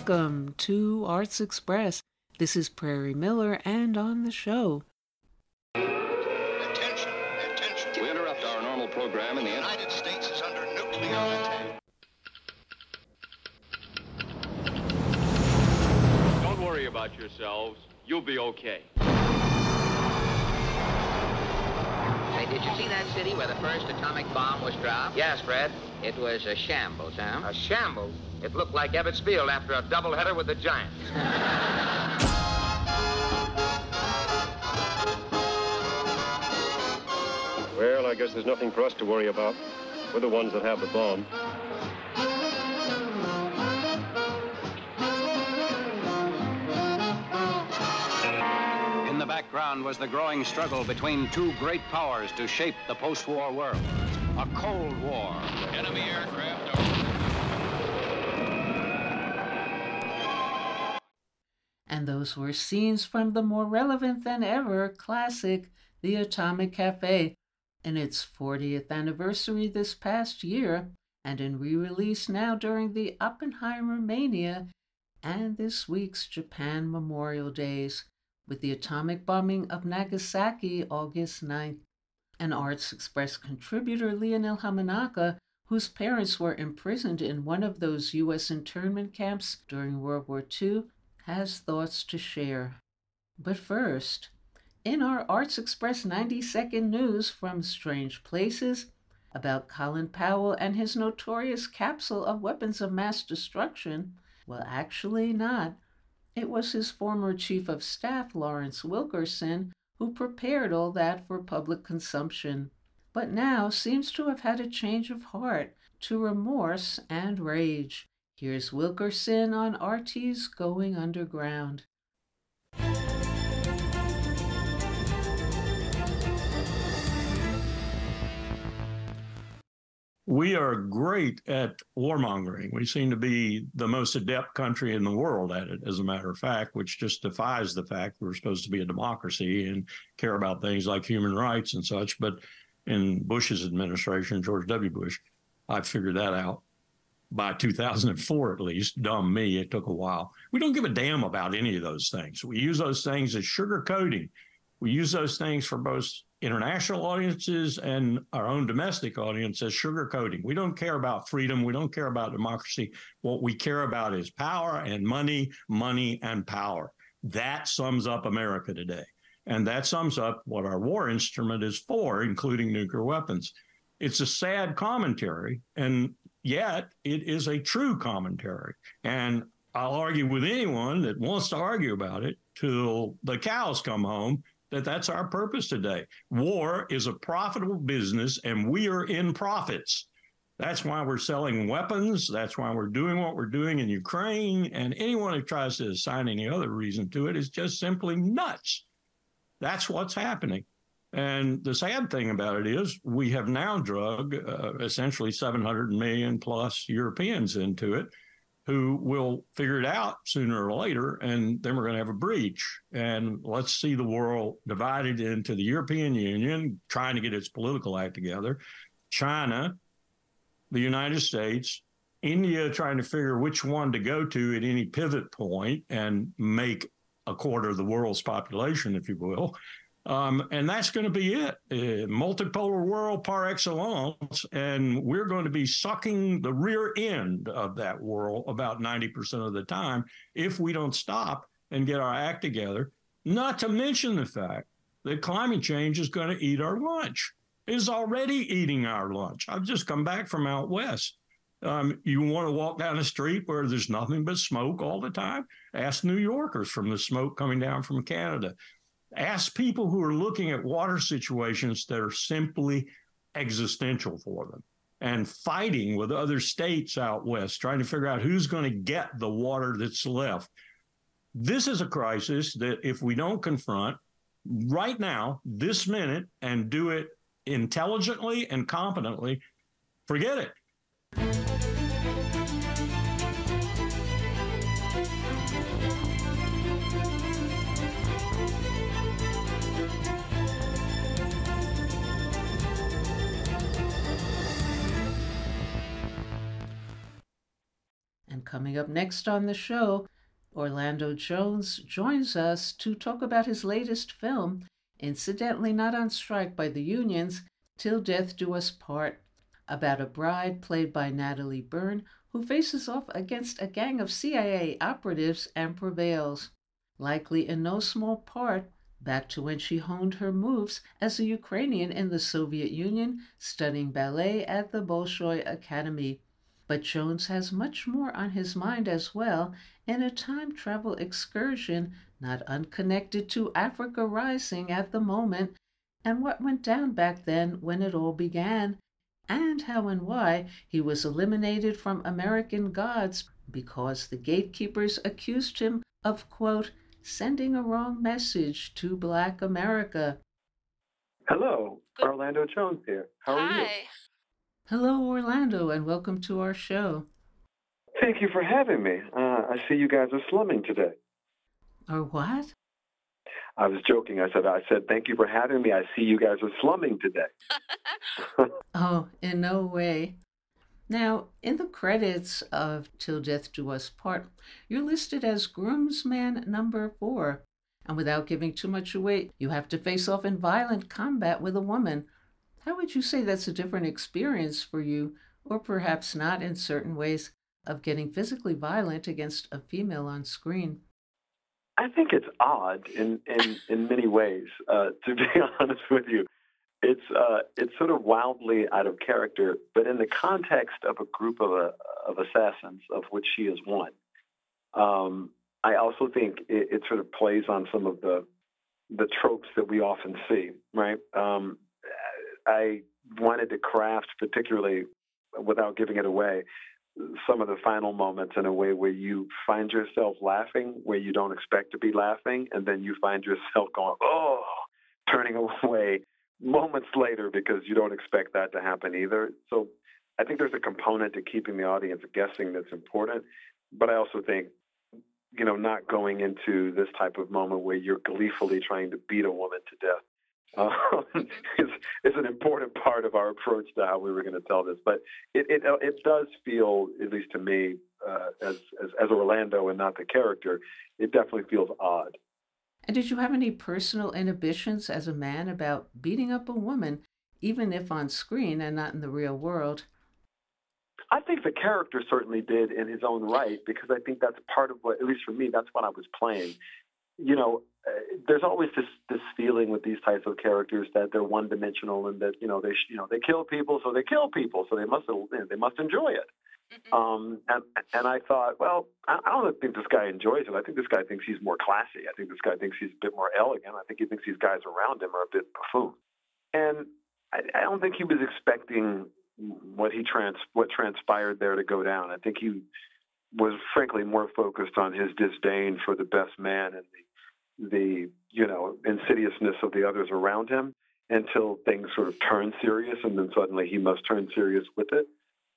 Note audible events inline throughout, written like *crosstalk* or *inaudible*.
welcome to Arts Express. This is Prairie Miller, and on the show. Attention, attention. We interrupt our normal program in The the United States is under nuclear attack. Don't worry about yourselves. You'll be okay. Did you see that city where the first atomic bomb was dropped? Yes, Fred. It was a shambles, huh? A shambles? It looked like Ebbets Field after a doubleheader with the Giants. *laughs* Well, I guess there's nothing for us to worry about. We're the ones that have the bomb. Background was the growing struggle between two great powers to shape the post war world. A Cold War. Enemy aircraft And those were scenes from the more relevant than ever classic, The Atomic Cafe, in its 40th anniversary this past year, and in re release now during the Oppenheimer Mania and this week's Japan Memorial Days, with the atomic bombing of Nagasaki August 9th. An Arts Express contributor, Lionelle Hamanaka, whose parents were imprisoned in one of those U.S. internment camps during World War II, has thoughts to share. But first, in our Arts Express 90 second news from Strange Places about Colin Powell and his notorious capsule of weapons of mass destruction, well, actually not. It was his former chief of staff, Lawrence Wilkerson, who prepared all that for public consumption, but now seems to have had a change of heart to remorse and rage. Here's Wilkerson on RT's Going Underground. We are great at warmongering. We seem to be the most adept country in the world at it, as a matter of fact, which just defies the fact we're supposed to be a democracy and care about things like human rights and such. But in Bush's administration, George W. Bush, I figured that out by 2004 at least. Dumb me, it took a while. We don't give a damn about any of those things. We use those things as sugar coating. We use those things for both international audiences and our own domestic audience as sugarcoating. We don't care about freedom. We don't care about democracy. What we care about is power and money, money and power. That sums up America today. And that sums up what our war instrument is for, including nuclear weapons. It's a sad commentary, and yet it is a true commentary. And I'll argue with anyone that wants to argue about it till the cows come home that that's our purpose today. War is a profitable business and we are in profits. That's why we're selling weapons. That's why we're doing what we're doing in Ukraine. And anyone who tries to assign any other reason to it is just simply nuts. That's what's happening. And the sad thing about it is, we have now drug uh, essentially 700 million plus Europeans into it who will figure it out sooner or later, and then we're going to have a breach. And let's see the world divided into the European Union trying to get its political act together, China, the United States, India trying to figure which one to go to at any pivot point and make a quarter of the world's population, if you will. Um, and that's going to be it. Uh, multipolar world par excellence. And we're going to be sucking the rear end of that world about 90% of the time if we don't stop and get our act together. Not to mention the fact that climate change is going to eat our lunch, is already eating our lunch. I've just come back from out west. Um, you want to walk down a street where there's nothing but smoke all the time? Ask New Yorkers from the smoke coming down from Canada ask people who are looking at water situations that are simply existential for them and fighting with other states out west, trying to figure out who's going to get the water that's left. This is a crisis that if we don't confront right now, this minute, and do it intelligently and competently, forget it. And coming up next on the show, Orlando Jones joins us to talk about his latest film, incidentally not on strike by the unions, Til Death Do Us Part, about a bride played by Natalie Burn who faces off against a gang of CIA operatives and prevails, likely in no small part back to when she honed her moves as a Ukrainian in the Soviet Union studying ballet at the Bolshoi Academy. But Jones has much more on his mind as well in a time travel excursion not unconnected to Africa Rising at the moment and what went down back then when it all began, and how and why he was eliminated from American Gods because the gatekeepers accused him of, quote, sending a wrong message to Black America. Hello, Orlando Jones here. How are Hi. you? Hello, Orlando, and welcome to our show. Thank you for having me. Uh, I see you guys are slumming today. Or what? I was joking. I said, I said, thank you for having me. I see you guys are slumming today. *laughs* Oh, in no way. Now, in the credits of Til Death Do Us Part, you're listed as groomsman number four. And without giving too much away, you have to face off in violent combat with a woman. How would you say that's a different experience for you, or perhaps not in certain ways, of getting physically violent against a female on screen? I think it's odd in, in, in many ways, uh, *laughs* to be honest with you. It's, uh, it's sort of wildly out of character, but in the context of a group of, uh, of assassins, of which she is one, um, I also think it, it sort of plays on some of the, the tropes that we often see, right? Um, I wanted to craft, particularly without giving it away, some of the final moments in a way where you find yourself laughing where you don't expect to be laughing, and then you find yourself going, oh, turning *laughs* away moments later because you don't expect that to happen either. So I think there's a component to keeping the audience guessing that's important. But I also think, you know, not going into this type of moment where you're gleefully trying to beat a woman to death um, *laughs* is, is an important part of our approach to how we were going to tell this. But it, it, it does feel, at least to me, uh, as, as, as Orlando and not the character, it definitely feels odd. And did you have any personal inhibitions as a man about beating up a woman, even if on screen and not in the real world? I think the character certainly did in his own right because I think that's part of what, at least for me, that's what I was playing. You know, there's always this this feeling with these types of characters that they're one dimensional and that you know they you know they kill people so they kill people so they must they must enjoy it. Um, and and I thought, well, I, I don't think this guy enjoys it. I think this guy thinks he's more classy. I think this guy thinks he's a bit more elegant. I think he thinks these guys around him are a bit buffoon. And I, I don't think he was expecting what he trans what transpired there to go down. I think he was frankly more focused on his disdain for the best man and the the you know insidiousness of the others around him until things sort of turn serious and then suddenly he must turn serious with it.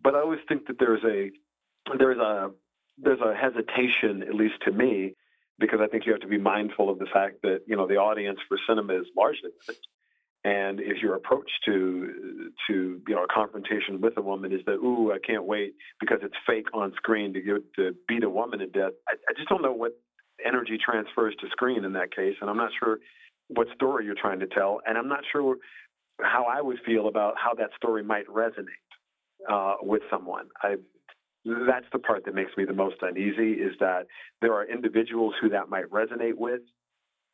But I always think that there's a there's a there's a hesitation, at least to me, because I think you have to be mindful of the fact that you know the audience for cinema is largely. And if your approach to to you know a confrontation with a woman is that ooh I can't wait because it's fake on screen to give to beat a woman to death, I, I just don't know what energy transfers to screen in that case, and I'm not sure what story you're trying to tell, and I'm not sure how I would feel about how that story might resonate uh, with someone. I that's the part that makes me the most uneasy is that there are individuals who that might resonate with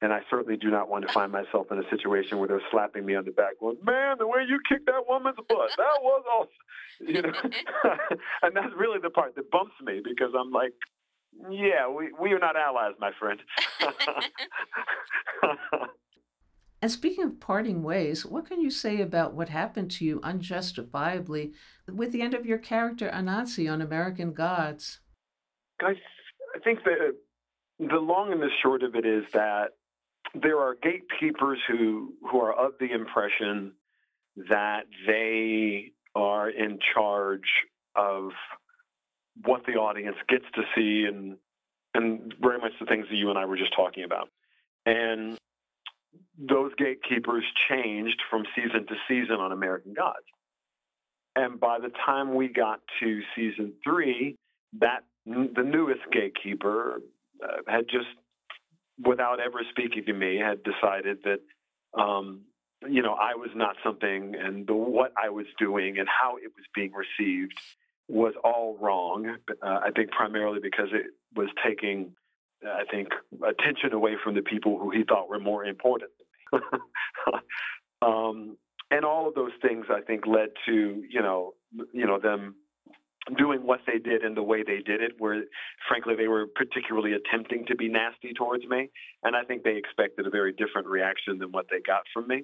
and I certainly do not want to find myself in a situation where they're slapping me on the back, going, "Man, the way you kicked that woman's butt, that was awesome," *laughs* you know. *laughs* *laughs* and that's really the part that bumps me because I'm like, "Yeah, we we are not allies, my friend." *laughs* And speaking of parting ways, what can you say about what happened to you unjustifiably with the end of your character Anansi on American Gods? I, I think the the long and the short of it is that there are gatekeepers who who are of the impression that they are in charge of what the audience gets to see and and very much the things that you and I were just talking about. And those gatekeepers changed from season to season on American Gods. And by the time we got to season three, that the newest gatekeeper uh, had just, without ever speaking to me, had decided that, um, you know, I was not something, and the, what I was doing and how it was being received was all wrong. Uh, I think primarily because it was taking, I think, attention away from the people who he thought were more important. *laughs* um, and all of those things, I think, led to you know, you know, them doing what they did and the way they did it, where frankly they were particularly attempting to be nasty towards me, and I think they expected a very different reaction than what they got from me.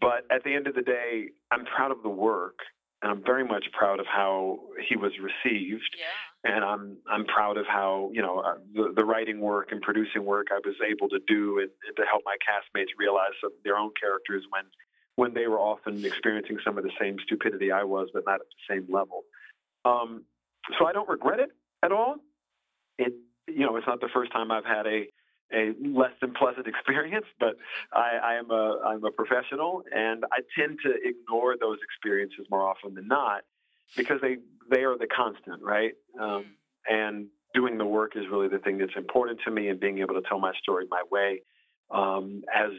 But at the end of the day, I'm proud of the work, and I'm very much proud of how he was received. Yeah. And I'm I'm proud of how you know uh, the, the writing work and producing work I was able to do and, and to help my castmates realize some, their own characters when when they were often experiencing some of the same stupidity I was, but not at the same level. Um, so I don't regret it at all. It, you know, it's not the first time I've had a a less than pleasant *laughs* experience, but I, I am a I'm a professional, and I tend to ignore those experiences more often than not because they they are the constant, right? Um, and doing the work is really the thing that's important to me, and being able to tell my story my way um, as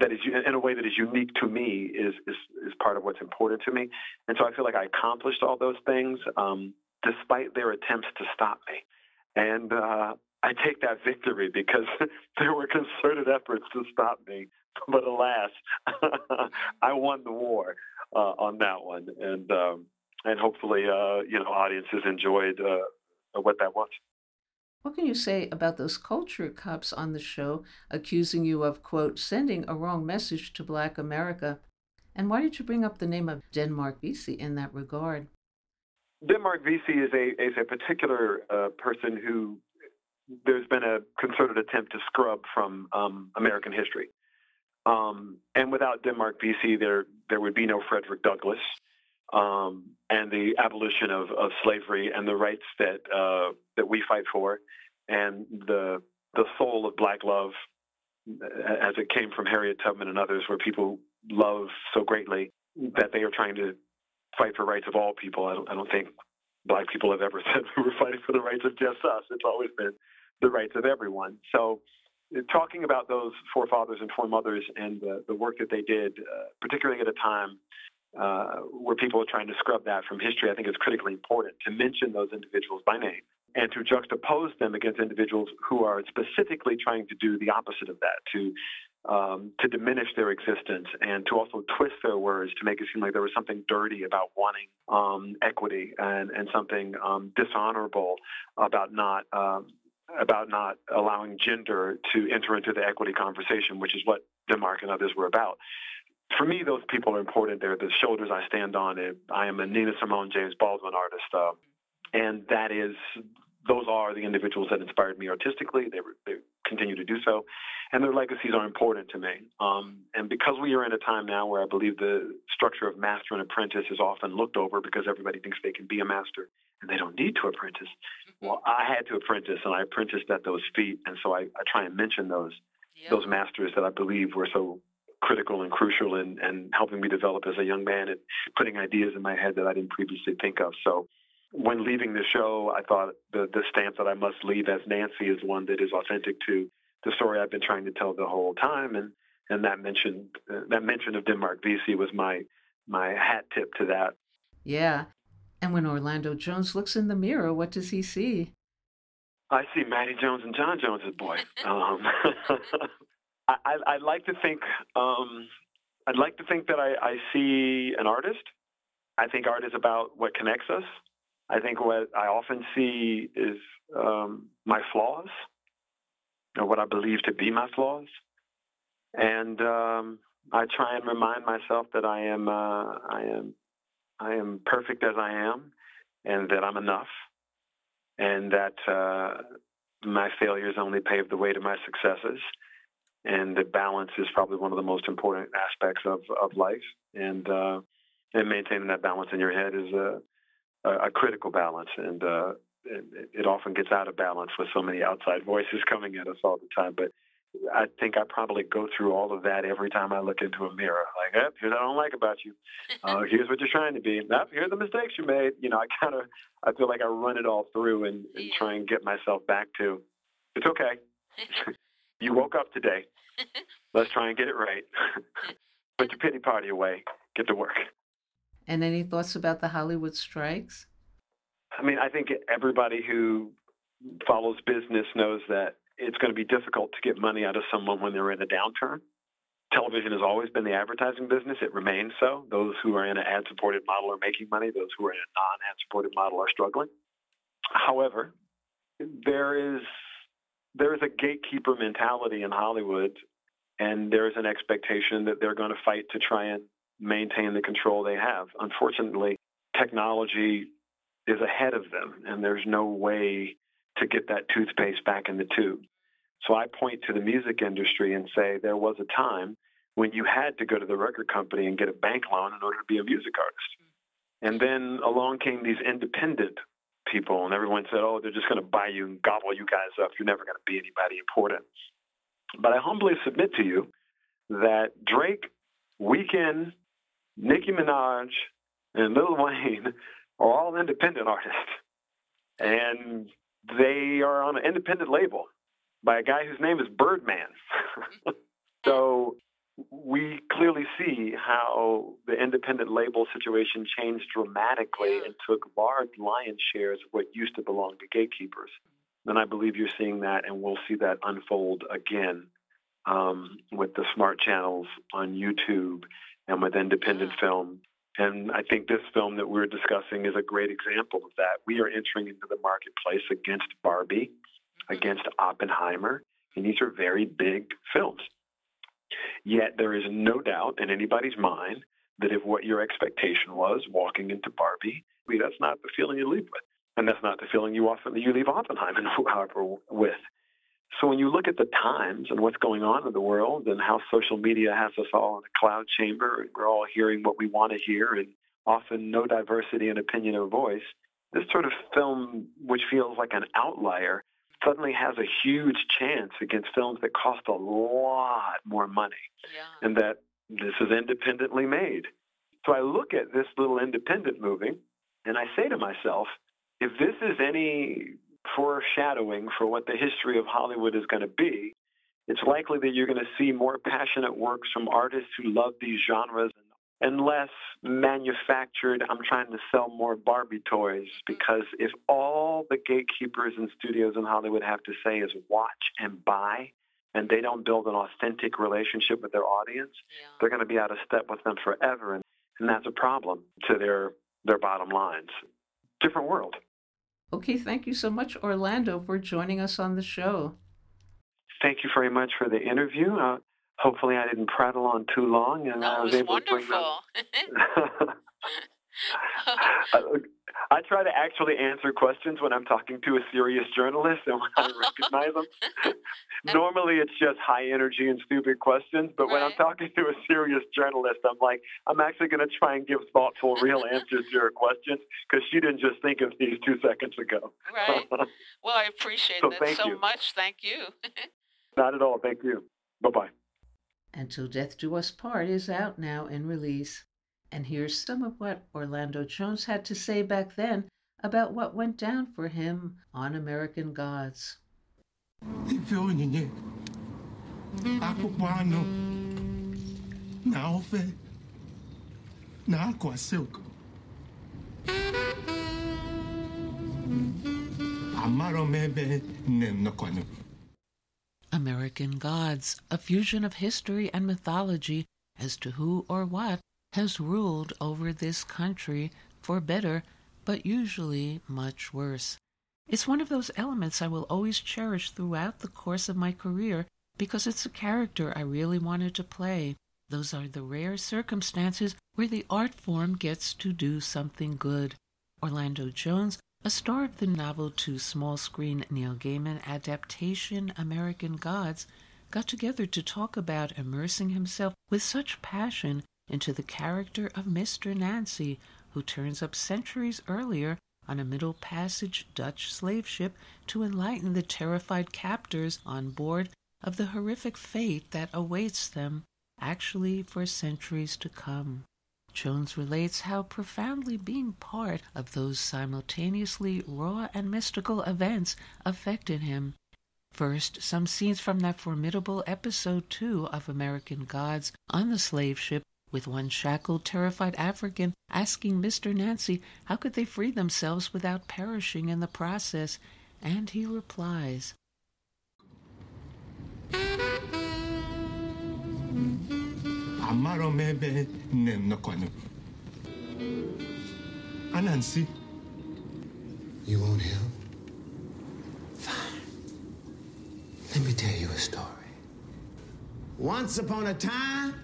that is in a way that is unique to me is, is is part of what's important to me. And so I feel like I accomplished all those things um, despite their attempts to stop me. And uh, I take that victory because *laughs* there were concerted efforts to stop me. But alas, *laughs* I won the war uh, on that one, and um, and hopefully, uh, you know, audiences enjoyed uh, what that was. What can you say about those culture cops on the show accusing you of, quote, sending a wrong message to Black America? And why did you bring up the name of Denmark Vesey in that regard? Denmark Vesey is a, is a particular uh, person who there's been a concerted attempt to scrub from um, American history. Um, and without Denmark Vesey, there, there would be no Frederick Douglass um, and the abolition of, of slavery and the rights that uh, that we fight for, and the the soul of Black love, as it came from Harriet Tubman and others, where people love so greatly that they are trying to fight for rights of all people. I don't, I don't think Black people have ever *laughs* said we were fighting for the rights of just us. It's always been the rights of everyone. So talking about those forefathers and foremothers and the, the work that they did, uh, particularly at a time uh, where people are trying to scrub that from history, I think is critically important to mention those individuals by name and to juxtapose them against individuals who are specifically trying to do the opposite of that, to um, to diminish their existence and to also twist their words to make it seem like there was something dirty about wanting um, equity and, and something um, dishonorable about not um, about not allowing gender to enter into the equity conversation, which is what Denmark and others were about for me, those people are important. They're the shoulders I stand on. I am a Nina Simone, James Baldwin artist, uh, and that is those are the individuals that inspired me artistically. They, they continue to do so, and their legacies are important to me. Um, and because we are in a time now where I believe the structure of master and apprentice is often looked over because everybody thinks they can be a master and they don't need to apprentice. Well, I had to apprentice, and I apprenticed at those feet, and so I, I try and mention those yep. those masters that I believe were so critical and crucial in, in helping me develop as a young man and putting ideas in my head that I didn't previously think of. So when leaving the show, I thought the, the stamp that I must leave as Nancy is one that is authentic to the story I've been trying to tell the whole time. And, and that mention, uh, that mention of Denmark Vesey was my, my hat tip to that. Yeah. And when Orlando Jones looks in the mirror, what does he see? I see Matty Jones and John Jones's boy. *laughs* Um, *laughs* I, I, would like to think um, I'd like to think that I, I, see an artist. I think art is about what connects us. I think what I often see is um, my flaws, or what I believe to be my flaws, and um, I try and remind myself that I am uh, I am I am perfect as I am, and that I'm enough, and that uh, my failures only pave the way to my successes and the balance is probably one of the most important aspects of, of life. And uh, and maintaining that balance in your head is a, a, a critical balance, and uh, it, it, often gets out of balance with so many outside voices *laughs* coming at us all the time. But I think I probably go through all of that every time I look into a mirror. Like, oh, here's what I don't like about you. *laughs* Uh, here's what you're trying to be. Oh, here are the mistakes you made. You know, I kind of, I feel like I run it all through and, and try and get myself back to, it's okay. *laughs* you woke up today. Let's try and get it right. Put your pity party away. Get to work. And any thoughts about the Hollywood strikes? I mean, I think everybody who follows business knows that it's going to be difficult to get money out of someone when they're in a downturn. Television has always been the advertising business. It remains so. Those who are in an ad supported model are making money. Those who are in a non ad supported model are struggling. However, there is there is a gatekeeper mentality in Hollywood, and there is an expectation that they're going to fight to try and maintain the control they have. Unfortunately, technology is ahead of them, and there's no way to get that toothpaste back in the tube. So I point to the music industry and say there was a time when you had to go to the record company and get a bank loan in order to be a music artist. And then along came these independent people, and everyone said, oh, they're just going to buy you and gobble you guys up. You're never going to be anybody important. But I humbly submit to you that Drake, Weeknd, Nicki Minaj, and Lil Wayne *laughs* are all independent artists. And they are on an independent label by a guy whose name is Birdman. *laughs* so we clearly see how the independent label situation changed dramatically and took large lion shares of what used to belong to gatekeepers. And I believe you're seeing that, and we'll see that unfold again um, with the smart channels on YouTube and with independent film. And I think this film that we're discussing is a great example of that. We are entering into the marketplace against Barbie, mm-hmm. against Oppenheimer, and these are very big films. Yet there is no doubt in anybody's mind that if what your expectation was walking into Barbie, that's not the feeling you leave with. And that's not the feeling you often you leave Oppenheimer *laughs* however, with. So when you look at the times and what's going on in the world and how social media has us all in a cloud chamber and we're all hearing what we want to hear and often no diversity in opinion or voice, this sort of film, which feels like an outlier, suddenly has a huge chance against films that cost a lot more money Yeah. and that this is independently made. So I look at this little independent movie and I say to myself, if this is any foreshadowing for what the history of Hollywood is going to be, it's likely that you're going to see more passionate works from artists who love these genres and less manufactured, I'm trying to sell more Barbie toys. Because if all the gatekeepers and studios in Hollywood have to say is watch and buy, and they don't build an authentic relationship with their audience, Yeah. they're going to be out of step with them forever. And, and that's a problem to their, their bottom lines. Different world. Okay, thank you so much, Orlando, for joining us on the show. Thank you very much for the interview. Uh, hopefully, I didn't prattle on too long, and No, I was, was able to bring wonderful. up. *laughs* *laughs* *laughs* I try to actually answer questions when I'm talking to a serious journalist and when *laughs* I recognize them. *laughs* Normally, it's just high energy and stupid questions, but when I'm talking to a serious journalist, I'm like, I'm actually going to try and give thoughtful, real *laughs* answers to her questions because she didn't just think of these two seconds ago. right. Well, I appreciate So that so you. much. Thank you. Not at all. Thank you. Bye bye. Until Death Do Us Part is out now in release. And here's some of what Orlando Jones had to say back then about what went down for him on American Gods. ife onyinye akpụkpọ anụ na ofe na akwa silk. Amarọ m ebe nne m nọkwanụ American Gods, a fusion of history and mythology as to who or what has ruled over this country for better, but usually much worse. It's one of those elements I will always cherish throughout the course of my career because it's a character I really wanted to play. Those are the rare circumstances where the art form gets to do something good. Orlando Jones, a star of the novel to small screen Neil Gaiman adaptation American Gods, got together to talk about immersing himself with such passion into the character of Mr. Nancy, who turns up centuries earlier on a Middle Passage Dutch slave ship to enlighten the terrified captors on board of the horrific fate that awaits them, actually for centuries to come. Jones relates how profoundly being part of those simultaneously raw and mystical events affected him. First, some scenes from that formidable episode two of American Gods on the slave ship, with one shackled, terrified African asking Mr. Nancy how could they free themselves without perishing in the process, and he replies, Amaro mebe nem no kwanu. Anansi. You won't help? Fine. Let me tell you a story. Once upon a time,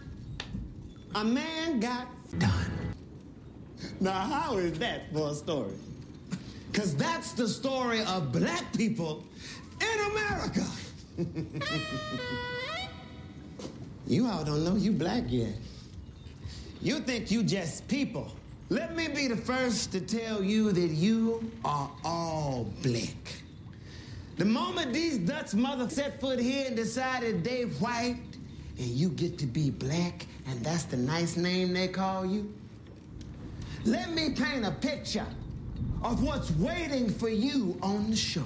a man got done. Now, how is that for a story? Because that's the story of black people in America. *laughs* you all don't know you black yet. You think you just people. Let me be the first to tell you that you are all black. The moment these Dutch mothers set foot here and decided they white, and you get to be black, and that's the nice name they call you, let me paint a picture of what's waiting for you on the shore.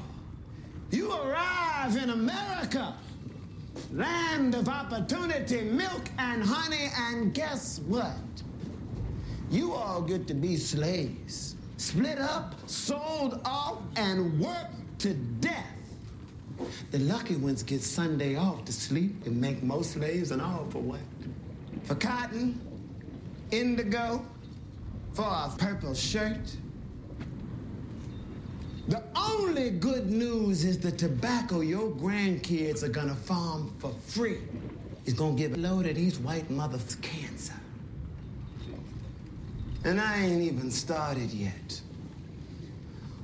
You arrive in America, land of opportunity, milk and honey, and guess what? You all get to be slaves, split up, sold off, and worked to. The lucky ones get Sunday off to sleep and make most slaves and all for what? For cotton, indigo, for a purple shirt. The only good news is the tobacco your grandkids are gonna farm for free is gonna give a load of these white mothers cancer. And I ain't even started yet.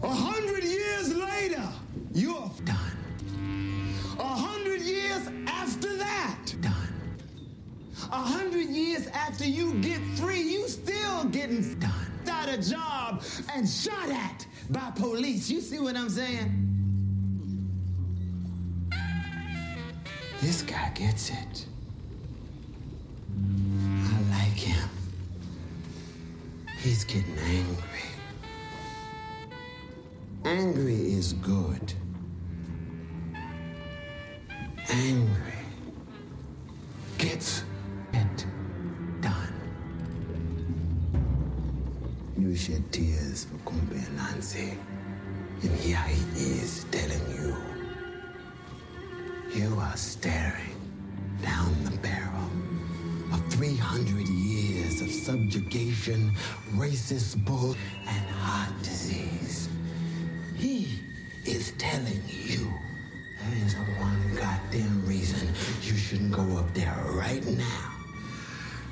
A hundred years later, you're done. A hundred years after that, done. A hundred years after you get free, you still getting done. Out a job and shot at by police. You see what I'm saying? This guy gets it. I like him. He's getting angry. Angry is good. Angry gets it done. You shed tears for Kumbe and Nancy, and here he is telling you you are staring down the barrel of 300 years of subjugation, racist bull, and heart disease. He is telling you is one goddamn reason you shouldn't go up there right now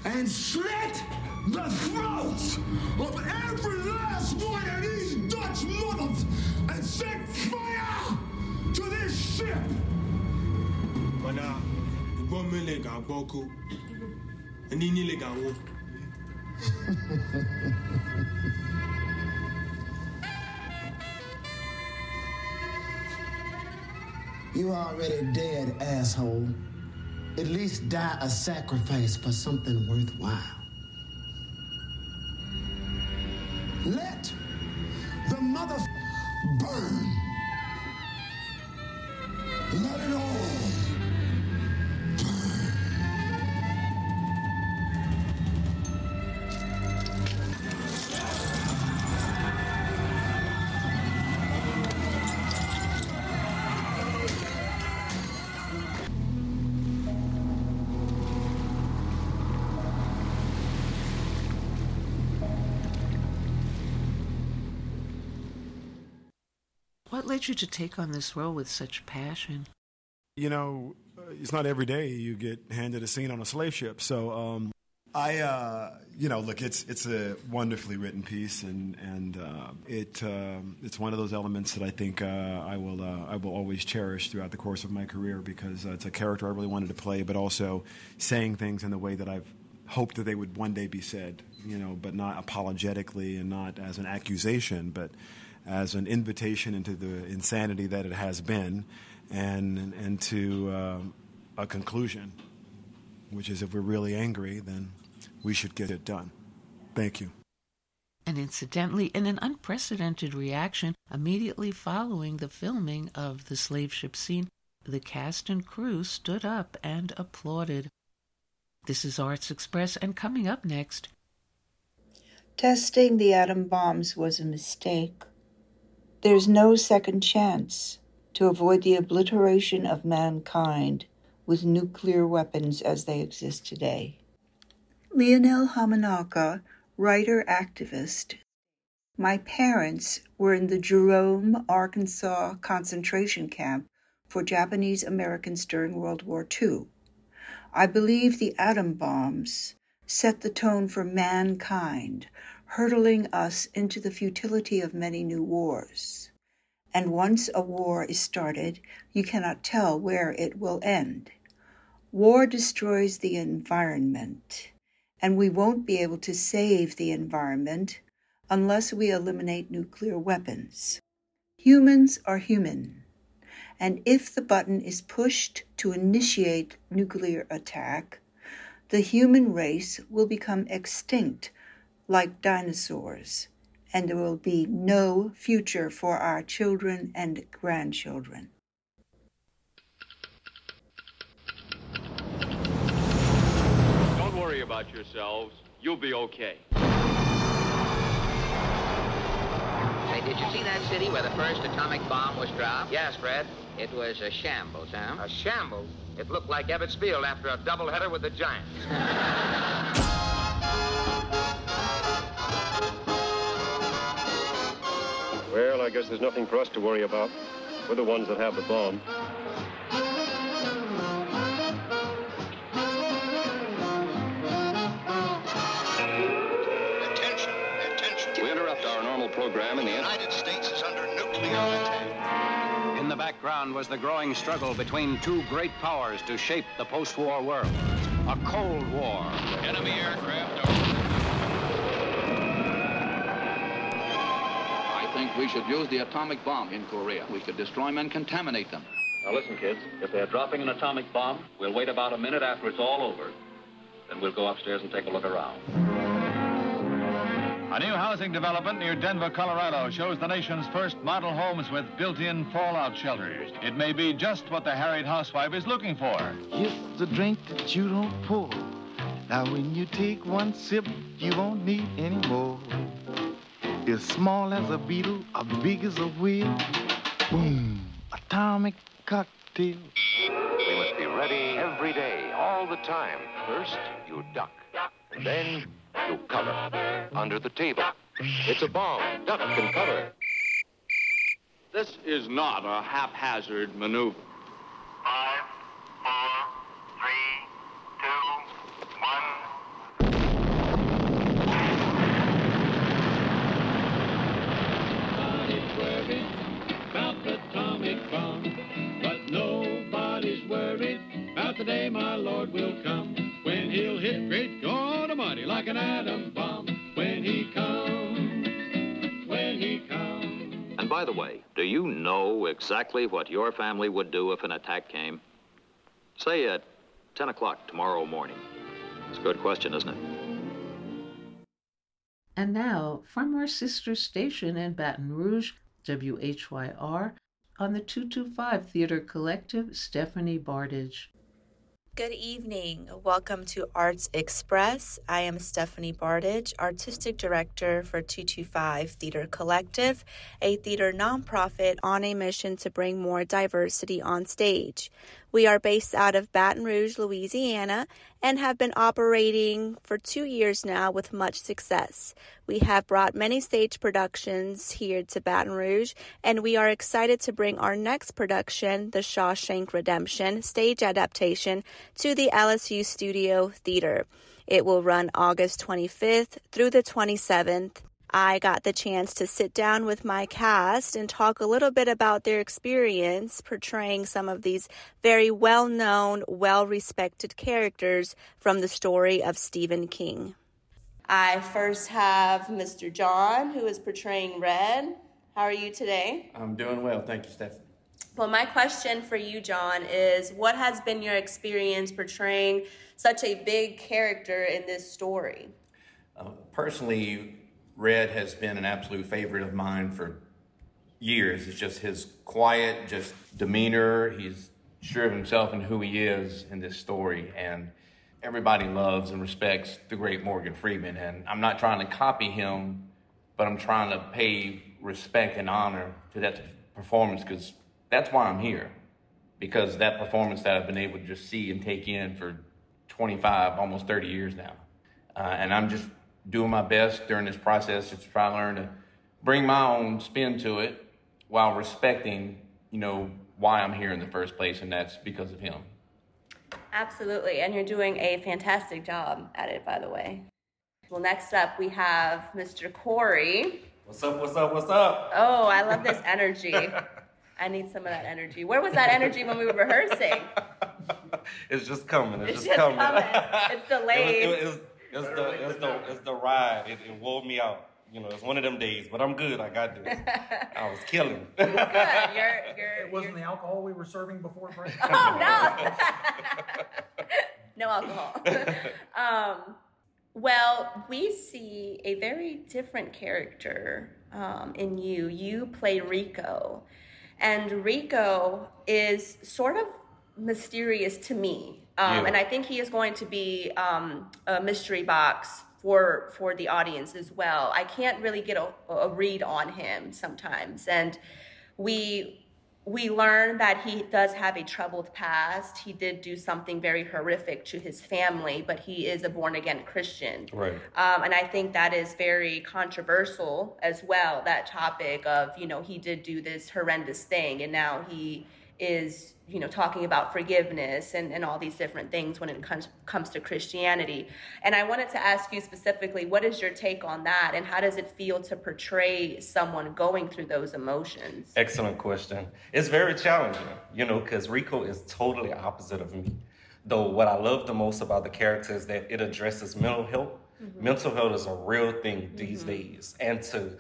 and slit the throats of every last one of these Dutch mothers and set fire to this ship. Mana, ụgbọ mmiri ga-agba ọkụ. Ndị niile ga-anwụ. You already dead, asshole. At least die a sacrifice for something worthwhile. Let led you to take on this role with such passion? You know, it's not every day you get handed a scene on a slave ship. So um, I, uh, you know, look, it's it's a wonderfully written piece, and and uh, it um it's one of those elements that I think uh, I will uh, I will always cherish throughout the course of my career because uh, it's a character I really wanted to play, but also saying things in the way that I've hoped that they would one day be said, you know, but not apologetically and not as an accusation, but as an invitation into the insanity that it has been, and and to um, a conclusion, which is if we're really angry, then we should get it done. Thank you. And incidentally, in an unprecedented reaction immediately following the filming of the slave ship scene, the cast and crew stood up and applauded. This is Arts Express, and coming up next. Testing the atom bombs was a mistake. There's no second chance to avoid the obliteration of mankind with nuclear weapons as they exist today. Lionelle Hamanaka writer activist. My parents were in the Jerome, Arkansas concentration camp for Japanese Americans during World War II. I believe the atom bombs set the tone for mankind, hurtling us into the futility of many new wars. And once a war is started, you cannot tell where it will end. War destroys the environment and we won't be able to save the environment unless we eliminate nuclear weapons. Humans are human, and if the button is pushed to initiate nuclear attack, the human race will become extinct like dinosaurs, and there will be no future for our children and grandchildren. Don't worry about yourselves. You'll be okay. Say, did you see that city where the first atomic bomb was dropped? Yes, Fred. It was a shambles, huh? A shambles? It looked like Ebbets Field after a doubleheader with the Giants. *laughs* well, I guess there's nothing for us to worry about. We're the ones that have the bomb. Attention, attention. We interrupt our normal program in the United States is under nuclear attack. In the background was the growing struggle between two great powers to shape the post-war world. A Cold War. Enemy aircraft we should use the atomic bomb in Korea. We could destroy them and contaminate them. Now listen, kids. If they're dropping an atomic bomb, we'll wait about a minute after it's all over. Then we'll go upstairs and take a look around. A new housing development near Denver, Colorado shows the nation's first model homes with built-in fallout shelters. It may be just what the harried housewife is looking for. It's the drink that you don't pour. Now when you take one sip, you won't need any more. As small as a beetle, as big as a wheel. Boom, atomic cocktail. We must be ready every day, all the time. First, you duck. Then you cover. Under the table. It's a bomb. Duck and cover. This is not a haphazard maneuver. Exactly what your family would do if an attack came? Say at 10 o'clock tomorrow morning. It's a good question, isn't it? And now, from our sister station in Baton Rouge, WHYR, on the 225 Theater Collective, Stephanie Bartage. Good evening. Welcome to Arts Express. I am Stephanie Bartage, Artistic Director for 225 Theater Collective, a theater nonprofit on a mission to bring more diversity on stage. We are based out of Baton Rouge, Louisiana, and have been operating for two years now with much success. We have brought many stage productions here to Baton Rouge, and we are excited to bring our next production, The Shawshank Redemption, stage adaptation, to the LSU Studio Theater. It will run August 25th through the 27th. I got the chance to sit down with my cast and talk a little bit about their experience portraying some of these very well known, well respected characters from the story of Stephen King. I first have Mr. John, who is portraying Red. How are you today? I'm doing well. Thank you, Stephanie. Well, my question for you, John, is what has been your experience portraying such a big character in this story? Uh, personally, Red has been an absolute favorite of mine for years. It's just his quiet, just demeanor. He's sure of himself and who he is in this story. And everybody loves and respects the great Morgan Freeman. And I'm not trying to copy him, but I'm trying to pay respect and honor to that performance because that's why I'm here. Because that performance that I've been able to just see and take in for 25, almost 30 years now. Uh, and I'm just doing my best during this process just to try to learn to bring my own spin to it while respecting, you know, why I'm here in the first place, and that's because of him. Absolutely, and you're doing a fantastic job at it, by the way. Well, next up we have Mr. Corey. What's up, what's up, what's up? Oh, I love this *laughs* energy. I need some of that energy. Where was that energy when we were rehearsing? *laughs* It's just coming. It's, It's just, just coming. coming. It's *laughs* delayed. it was, it was, it was the, it was the, it's the ride. It, it wore me out. You know, it's one of them days, but I'm good. I got this. *laughs* I was killing. Good. You're, you're, It wasn't the alcohol we were serving before break. *laughs* Oh no! *laughs* no alcohol. um, well, we see a very different character um, in you. You play Rico, and Rico is sort of mysterious to me. Um. And I think he is going to be um, a mystery box for for the audience as well. I can't really get a, a read on him sometimes, and we we learn that he does have a troubled past. He did do something very horrific to his family, but he is a born again Christian. Right. Um, and I think that is very controversial as well. That topic of, you know, he did do this horrendous thing and now he is, you know, talking about forgiveness and, and all these different things when it comes, comes to Christianity. And I wanted to ask you specifically, what is your take on that? And how does it feel to portray someone going through those emotions? Excellent question. It's very challenging, you know, because Rico is totally opposite of me. Though what I love the most about the character is that it addresses mental health. Mhm. Mental health is a real thing these days. And to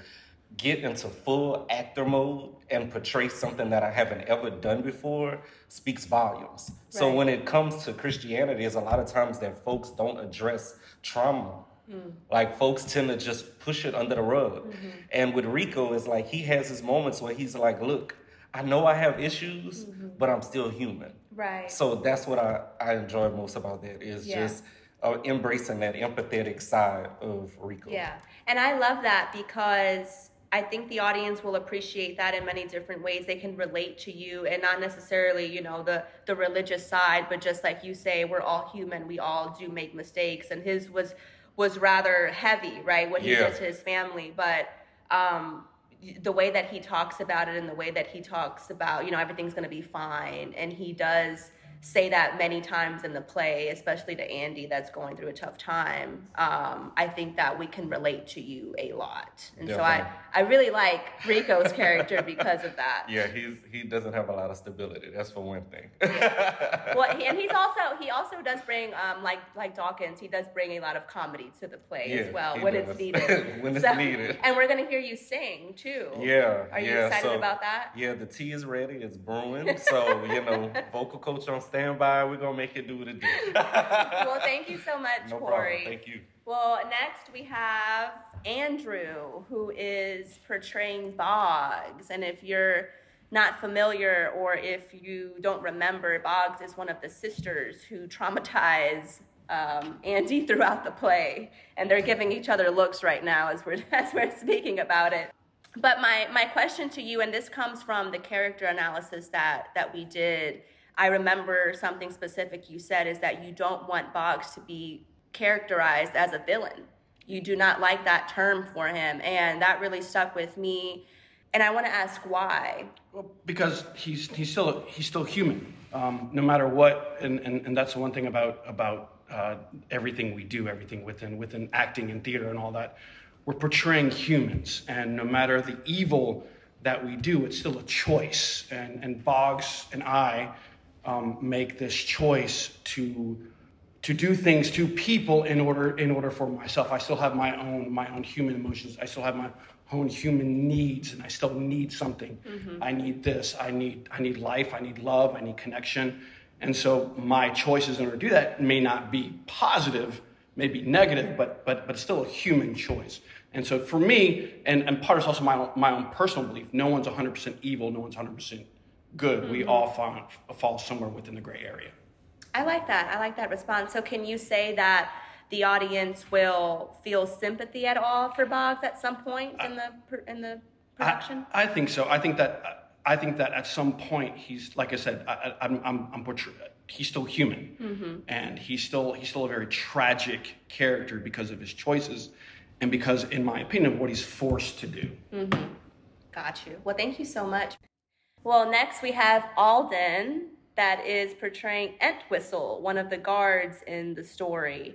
get into full actor mode and portray something that I haven't ever done before speaks volumes. So when it comes to Christianity, there's a lot of times that folks don't address trauma. Mm. Like folks tend to just push it under the rug. Mhm. And with Rico, it's like he has his moments where he's like, look, I know I have issues, but I'm still human. Right. So that's what I, I enjoy most about that is Yeah. just uh, embracing that empathetic side of Rico. Yeah. And I love that because I think the audience will appreciate that in many different ways. They can relate to you and not necessarily, you know, the the religious side, but just like you say, we're all human. We all do make mistakes and his was was rather heavy, right? What he Yeah. did to his family, but um the way that he talks about it and the way that he talks about, you know, everything's going to be fine and he does say that many times in the play, especially to Andy that's going through a tough time. Um, I think that we can relate to you a lot. And so I, I really like Rico's character *laughs* because of that. Yeah, he's he doesn't have a lot of stability. That's for one thing. *laughs* Well, he, and he's also he also does bring um like like Dawkins, he does bring a lot of comedy to the play Yeah, as well when does. it's needed. *laughs* When it's So- needed. And we're gonna hear you sing too. Yeah. Are you yeah, excited so- about that? Yeah, the tea is ready. It's brewing. So, you know, vocal coach on standby. We're going to make it do what it do. well, thank you so much, No Corey. problem. Thank you. Well, next we have Andrew, who is portraying Boggs. And if you're not familiar or if you don't remember, Boggs is one of the sisters who traumatize um, Andy *laughs* throughout the play. And they're giving each other looks right now as we're, *laughs* as we're speaking about it. But my, my question to you, and this comes from the character analysis that, that we did, I remember something specific you said is that you don't want Boggs to be characterized as a villain. You do not like that term for him. And that really stuck with me. And I want to ask why. because he's he's still he's still human, um, no matter what, and, and and that's the one thing about about uh, everything we do, everything within within acting and theater and all that, we're portraying humans, and no matter the evil that we do, it's still a choice. And and Boggs and I um, make this choice to to do things to people in order in order for myself. I still have my own my own human emotions. I still have my own human needs, and I still need something. Mhm. I need this. I need I need life. I need love. I need connection. And so my choices in order to do that may not be positive, may be negative, but but but still a human choice. And so for me, and, and part of it's also my own, my own personal belief, no one's 100% evil, no one's 100% good. We Mhm. all fall, fall somewhere within the gray area. I like that. I like that response. So, can you say that the audience will feel sympathy at all for Boggs at some point in the in the production? I think so. I think that I think that at some point he's like I said, I, I, I'm I'm, I'm portray- he's still human, Mhm. and he's still he's still a very tragic character because of his choices, and because, in my opinion, of what he's forced to do. Mm-hmm. Got you. Well, thank you so much. Well, next we have Alden, that is portraying Entwistle, one of the guards in the story.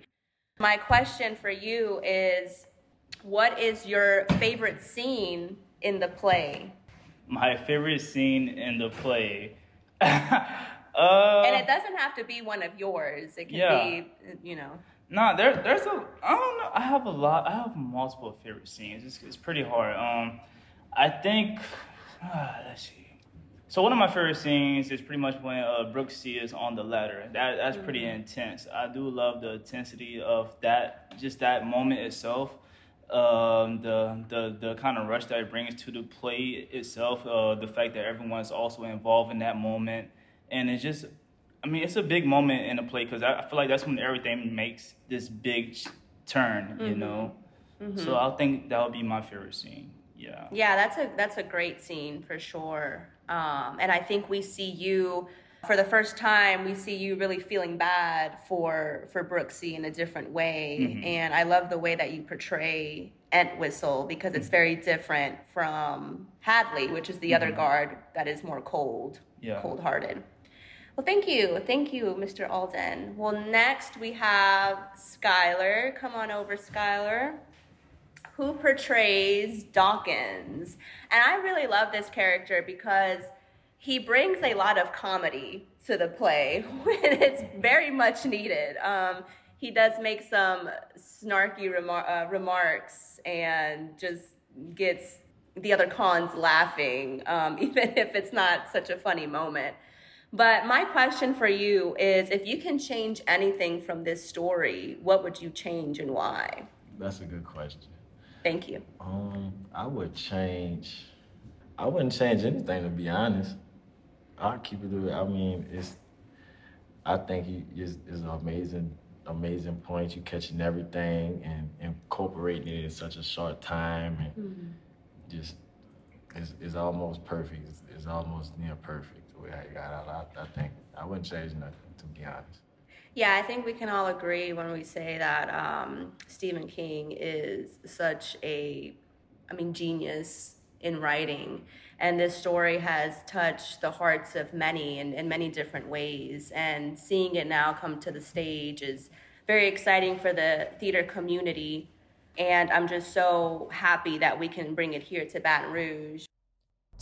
My question for you is what is your favorite scene in the play? My favorite scene in the play. *laughs* and uh, it doesn't have to be one of yours. It can Yeah. be, you know. Nah, there, there's a. I don't know. I have a lot. I have multiple favorite scenes. It's, it's pretty hard. Um, I think. ah, *sighs* let's see. So one of my favorite scenes is pretty much when uh, Brooksy is on the ladder. That that's pretty Mhm. intense. I do love the intensity of that, just that moment itself. Um, the the the kind of rush that it brings to the play itself. Uh, the fact that everyone's also involved in that moment, and it's just, I mean, it's a big moment in the play because I, I feel like that's when everything makes this big ch- turn. You Mhm. know, Mhm. so I think that would be my favorite scene. Yeah. Yeah, that's a that's a great scene for sure. Um, and I think we see you for the first time. We see you really feeling bad for for Brooksy in a different way. Mhm. And I love the way that you portray Entwistle because it's very different from Hadley, which is the other Mhm. guard that is more cold, Yeah. cold hearted. Well, thank you. Thank you, Mr. Alden. Well, next we have Skylar. Come on over, Skylar who portrays Dawkins. And I really love this character because he brings a lot of comedy to the play *laughs* when it's very much needed. Um, he does make some snarky remar- uh, remarks and just gets the other cons laughing, um, *laughs* even if it's not such a funny moment. But my question for you is if you can change anything from this story, what would you change and why? That's a good question. Thank you. Um, I would change. I wouldn't change anything to be honest. I'll keep it. the- I mean, it's. I think you is is an amazing, amazing point. You catching everything and incorporating it in such a short time and just it's, it's almost perfect. It's, it's almost near perfect the way I got out. I, I think I wouldn't change nothing to be honest. Yeah, I think we can all agree when we say that um, Stephen King is such a, I mean, genius in writing. And this story has touched the hearts of many in, in many different ways. And seeing it now come to the stage is very exciting for the theater community. And I'm just so happy that we can bring it here to Baton Rouge.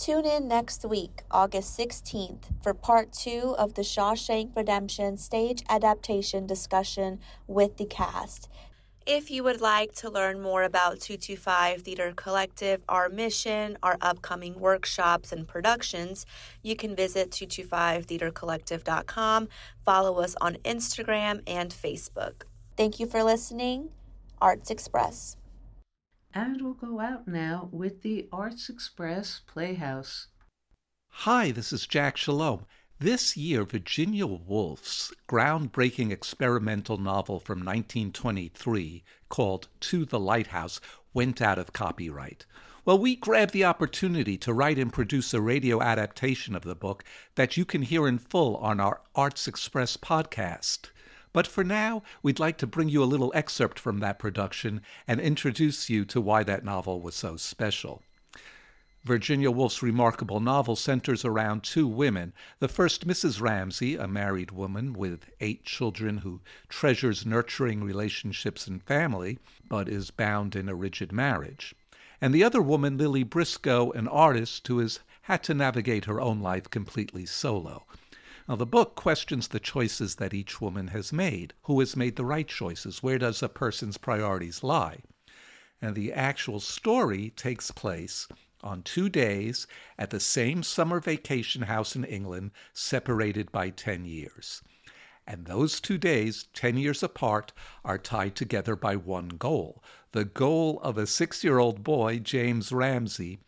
Tune in next week, August 16th, for part two of the Shawshank Redemption stage adaptation discussion with the cast. If you would like to learn more about 225 Theater Collective, our mission, our upcoming workshops and productions, you can visit 225theatercollective.com. Follow us on Instagram and Facebook. Thank you for listening. Arts Express. And we'll go out now with the Arts Express Playhouse. Hi, this is Jack Shalom. This year, Virginia Woolf's groundbreaking experimental novel from 1923 called To the Lighthouse went out of copyright. Well, we grabbed the opportunity to write and produce a radio adaptation of the book that you can hear in full on our Arts Express podcast. But for now, we'd like to bring you a little excerpt from that production and introduce you to why that novel was so special. Virginia Woolf's remarkable novel centers around two women. The first, Mrs. Ramsay, a married woman with eight children who treasures nurturing relationships and family, but is bound in a rigid marriage. And the other woman, Lily Briscoe, an artist who has had to navigate her own life completely solo. Now, the book questions the choices that each woman has made. Who has made the right choices? Where does a person's priorities lie? and the actual story takes place on two days at the same summer vacation house in England, separated by 10 years. And those two days, 10 years apart, are tied together by one goal the goal of a six year old boy, James Ramsay,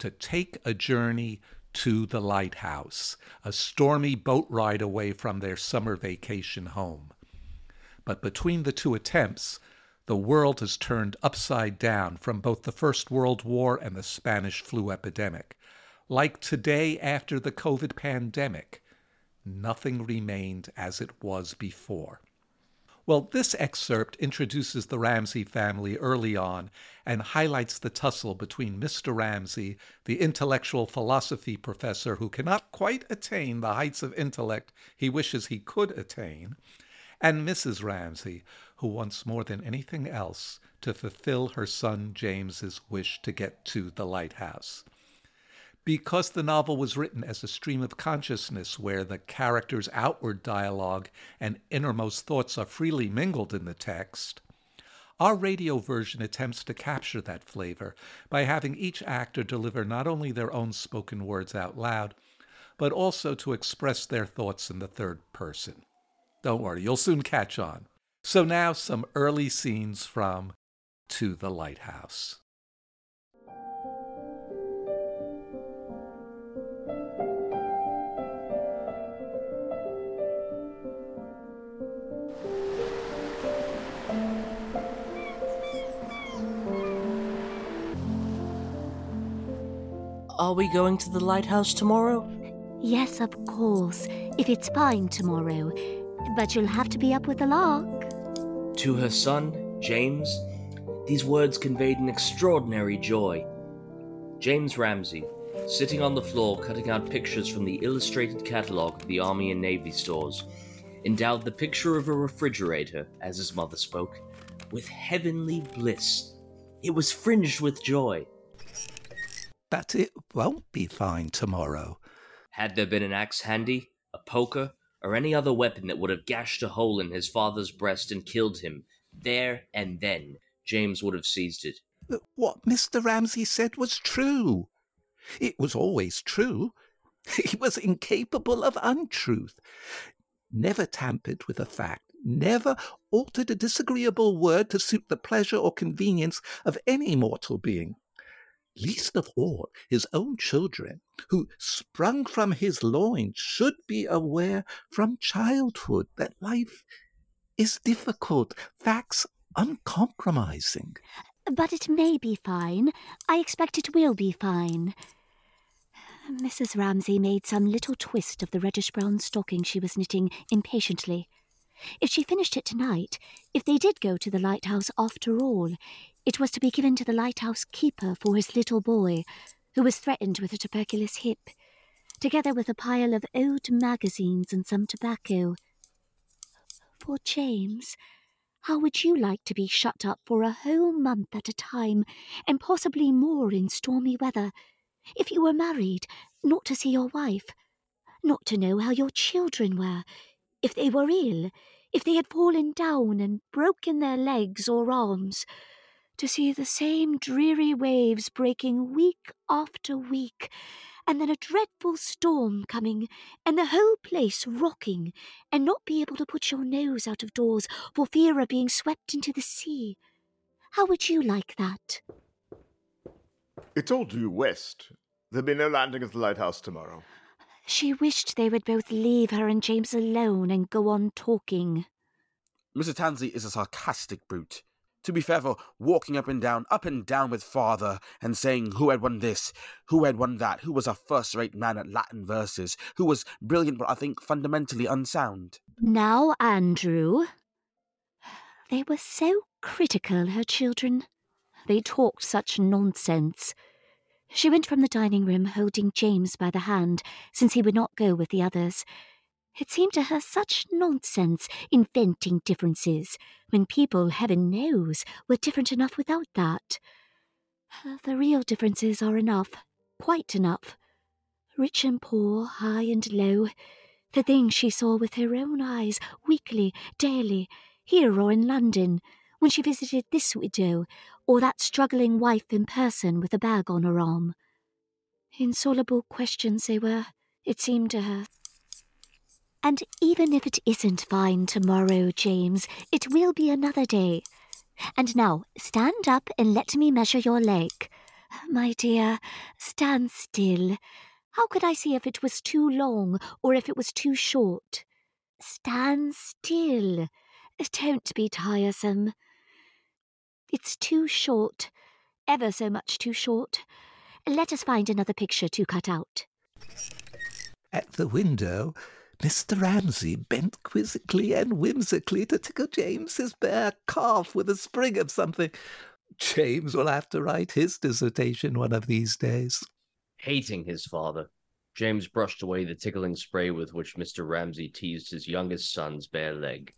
to take a journey to the lighthouse, a stormy boat ride away from their summer vacation home. But between the two attempts, the world has turned upside down from both the First World War and the Spanish flu epidemic. Like today after the COVID pandemic, nothing remained as it was before. Well, this excerpt introduces the Ramsay family early on and highlights the tussle between Mr. Ramsay, the intellectual philosophy professor who cannot quite attain the heights of intellect he wishes he could attain, and Mrs. Ramsay, who wants more than anything else to fulfill her son James's wish to get to the lighthouse because the novel was written as a stream of consciousness where the character's outward dialogue and innermost thoughts are freely mingled in the text, our radio version attempts to capture that flavor by having each actor deliver not only their own spoken words out loud, but also to express their thoughts in the third person. Don't worry, you'll soon catch on. So now some early scenes from To the Lighthouse. Are we going to the lighthouse tomorrow? Yes, of course, if it's fine tomorrow. But you'll have to be up with the lark. To her son, James, these words conveyed an extraordinary joy. James Ramsay, sitting on the floor cutting out pictures from the illustrated catalogue of the Army and Navy stores, endowed the picture of a refrigerator, as his mother spoke, with heavenly bliss. It was fringed with joy. But it won't be fine tomorrow. Had there been an axe handy, a poker, or any other weapon that would have gashed a hole in his father's breast and killed him, there and then, James would have seized it. What Mr. Ramsay said was true. It was always true. *laughs* He was incapable of untruth. Never tampered with a fact, never altered a disagreeable word to suit the pleasure or convenience of any mortal being least of all his own children, who sprung from his loins, should be aware from childhood that life is difficult, facts uncompromising. But it may be fine. I expect it will be fine. Mrs. Ramsay made some little twist of the reddish brown stocking she was knitting impatiently. If she finished it tonight, if they did go to the lighthouse after all, it was to be given to the lighthouse keeper for his little boy, who was threatened with a tuberculous hip, together with a pile of old magazines and some tobacco. For James, how would you like to be shut up for a whole month at a time, and possibly more in stormy weather, if you were married, not to see your wife, not to know how your children were, if they were ill, if they had fallen down and broken their legs or arms? To see the same dreary waves breaking week after week, and then a dreadful storm coming, and the whole place rocking, and not be able to put your nose out of doors for fear of being swept into the sea. How would you like that? It's all due west. There'll be no landing at the lighthouse tomorrow. She wished they would both leave her and James alone and go on talking. Mr. Tansley is a sarcastic brute to be fair, for walking up and down, up and down with father, and saying who had won this, who had won that, who was a first rate man at Latin verses, who was brilliant but I think fundamentally unsound. Now, Andrew. They were so critical, her children. They talked such nonsense. She went from the dining room holding James by the hand, since he would not go with the others. It seemed to her such nonsense inventing differences when people, heaven knows, were different enough without that. The real differences are enough, quite enough. Rich and poor, high and low, the things she saw with her own eyes, weekly, daily, here or in London, when she visited this widow, or that struggling wife in person with a bag on her arm. Insoluble questions they were, it seemed to her. And even if it isn't fine tomorrow, James, it will be another day. And now, stand up and let me measure your leg. My dear, stand still. How could I see if it was too long or if it was too short? Stand still. Don't be tiresome. It's too short, ever so much too short. Let us find another picture to cut out. At the window, Mr. Ramsay bent quizzically and whimsically to tickle James's bare calf with a sprig of something. James will have to write his dissertation one of these days. Hating his father, James brushed away the tickling spray with which Mr. Ramsay teased his youngest son's bare leg.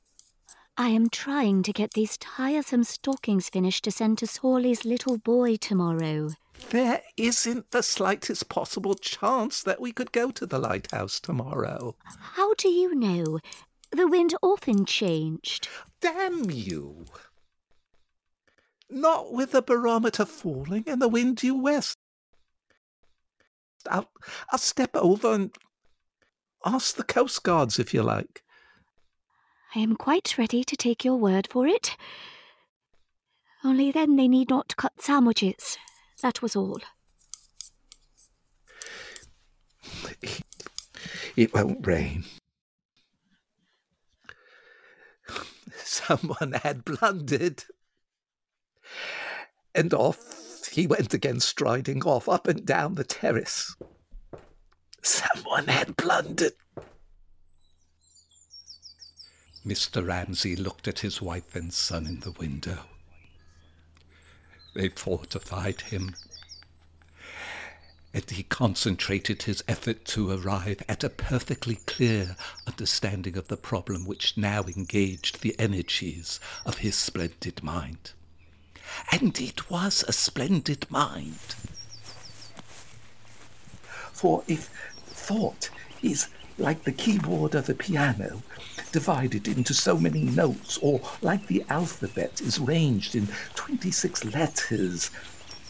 I am trying to get these tiresome stockings finished to send to Sorley's little boy tomorrow. There isn't the slightest possible chance that we could go to the lighthouse tomorrow. How do you know? The wind often changed. Damn you! Not with the barometer falling and the wind due west. I'll, I'll step over and ask the coast guards if you like. I am quite ready to take your word for it. Only then they need not cut sandwiches. That was all. It won't rain. *laughs* Someone had blundered. And off he went again, striding off up and down the terrace. Someone had blundered. Mr. Ramsay looked at his wife and son in the window. They fortified him, and he concentrated his effort to arrive at a perfectly clear understanding of the problem which now engaged the energies of his splendid mind. And it was a splendid mind. For if thought is like the keyboard of the piano, divided into so many notes, or like the alphabet is ranged in 26 letters,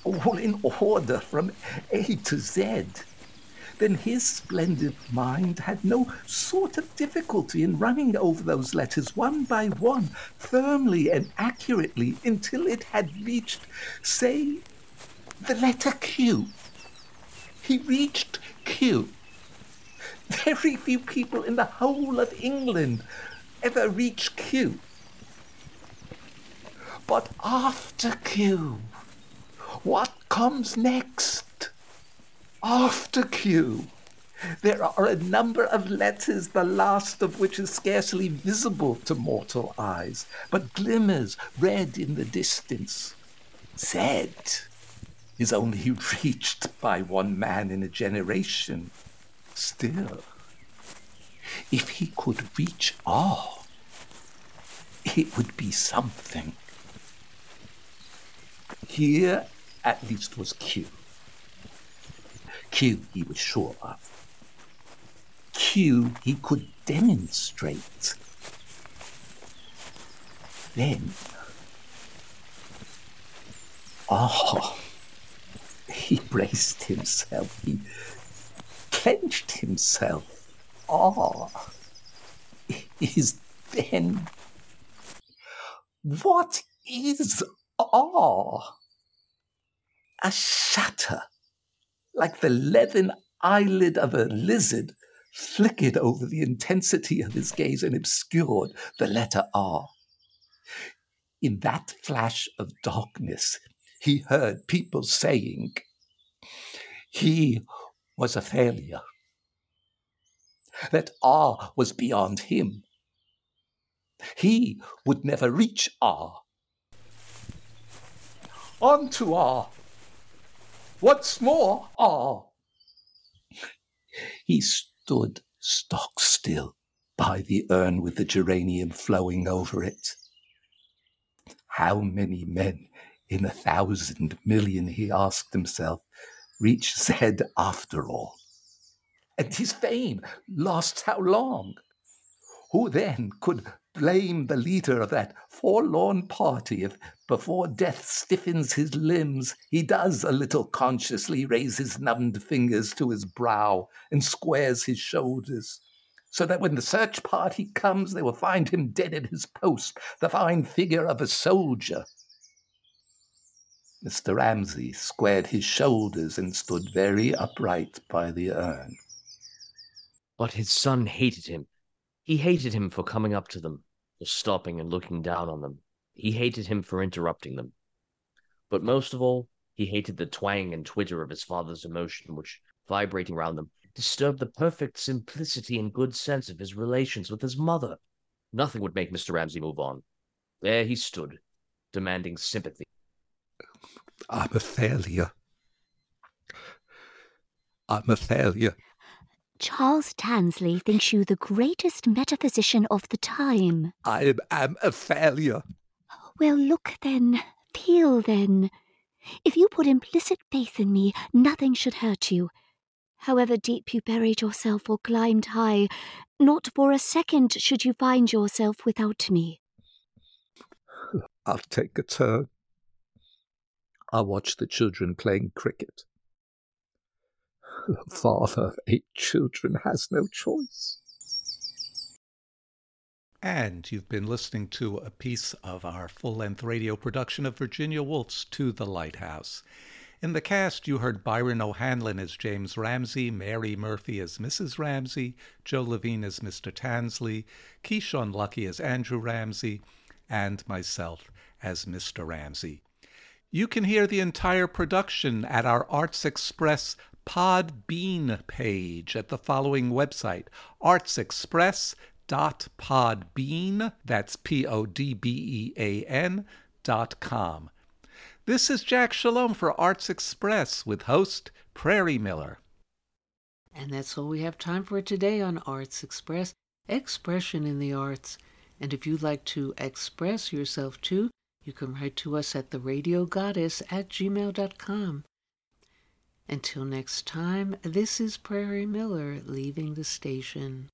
all in order from A to Z, then his splendid mind had no sort of difficulty in running over those letters one by one, firmly and accurately, until it had reached, say, the letter Q. He reached Q. Very few people in the whole of England ever reach Q. But after Q, what comes next? After Q, there are a number of letters, the last of which is scarcely visible to mortal eyes, but glimmers red in the distance. Z is only reached by one man in a generation. Still, if he could reach all, it would be something. Here at least was Q. Q he was sure of. Q he could demonstrate. Then, ah, *laughs* he braced himself. He clenched himself. Ah, is then. What is ah? A shatter, like the leathern eyelid of a lizard, flickered over the intensity of his gaze and obscured the letter R. In that flash of darkness, he heard people saying, He was a failure. That R was beyond him. He would never reach R. On to R. Once more, R. He stood stock still by the urn with the geranium flowing over it. How many men in a thousand million, he asked himself, reach Z after all? And his fame lasts how long? Who then could blame the leader of that forlorn party if, before death stiffens his limbs, he does a little consciously raise his numbed fingers to his brow and squares his shoulders, so that when the search party comes, they will find him dead at his post, the fine figure of a soldier. Mr. Ramsay squared his shoulders and stood very upright by the urn. But his son hated him. He hated him for coming up to them, for stopping and looking down on them. He hated him for interrupting them. But most of all, he hated the twang and twitter of his father's emotion, which, vibrating round them, disturbed the perfect simplicity and good sense of his relations with his mother. Nothing would make Mr. Ramsay move on. There he stood, demanding sympathy. I'm a failure. I'm a failure. Charles Tansley thinks you the greatest metaphysician of the time. I am a failure. Well, look then, feel then. If you put implicit faith in me, nothing should hurt you. However deep you buried yourself or climbed high, not for a second should you find yourself without me. I'll take a turn. I'll watch the children playing cricket. The father of eight children has no choice. And you've been listening to a piece of our full length radio production of Virginia Woolf's To the Lighthouse. In the cast, you heard Byron O'Hanlon as James Ramsay, Mary Murphy as Mrs. Ramsay, Joe Levine as Mr. Tansley, Keyshawn Lucky as Andrew Ramsay, and myself as Mr. Ramsay. You can hear the entire production at our Arts Express Podbean page at the following website, artsexpress.podbean, that's P-O-D-B-E-A-N dot com. This is Jack Shalom for Arts Express with host Prairie Miller. And that's all we have time for today on Arts Express, expression in the arts. And if you'd like to express yourself too, you can write to us at the radio goddess at gmail.com. Until next time, this is Prairie Miller leaving the station.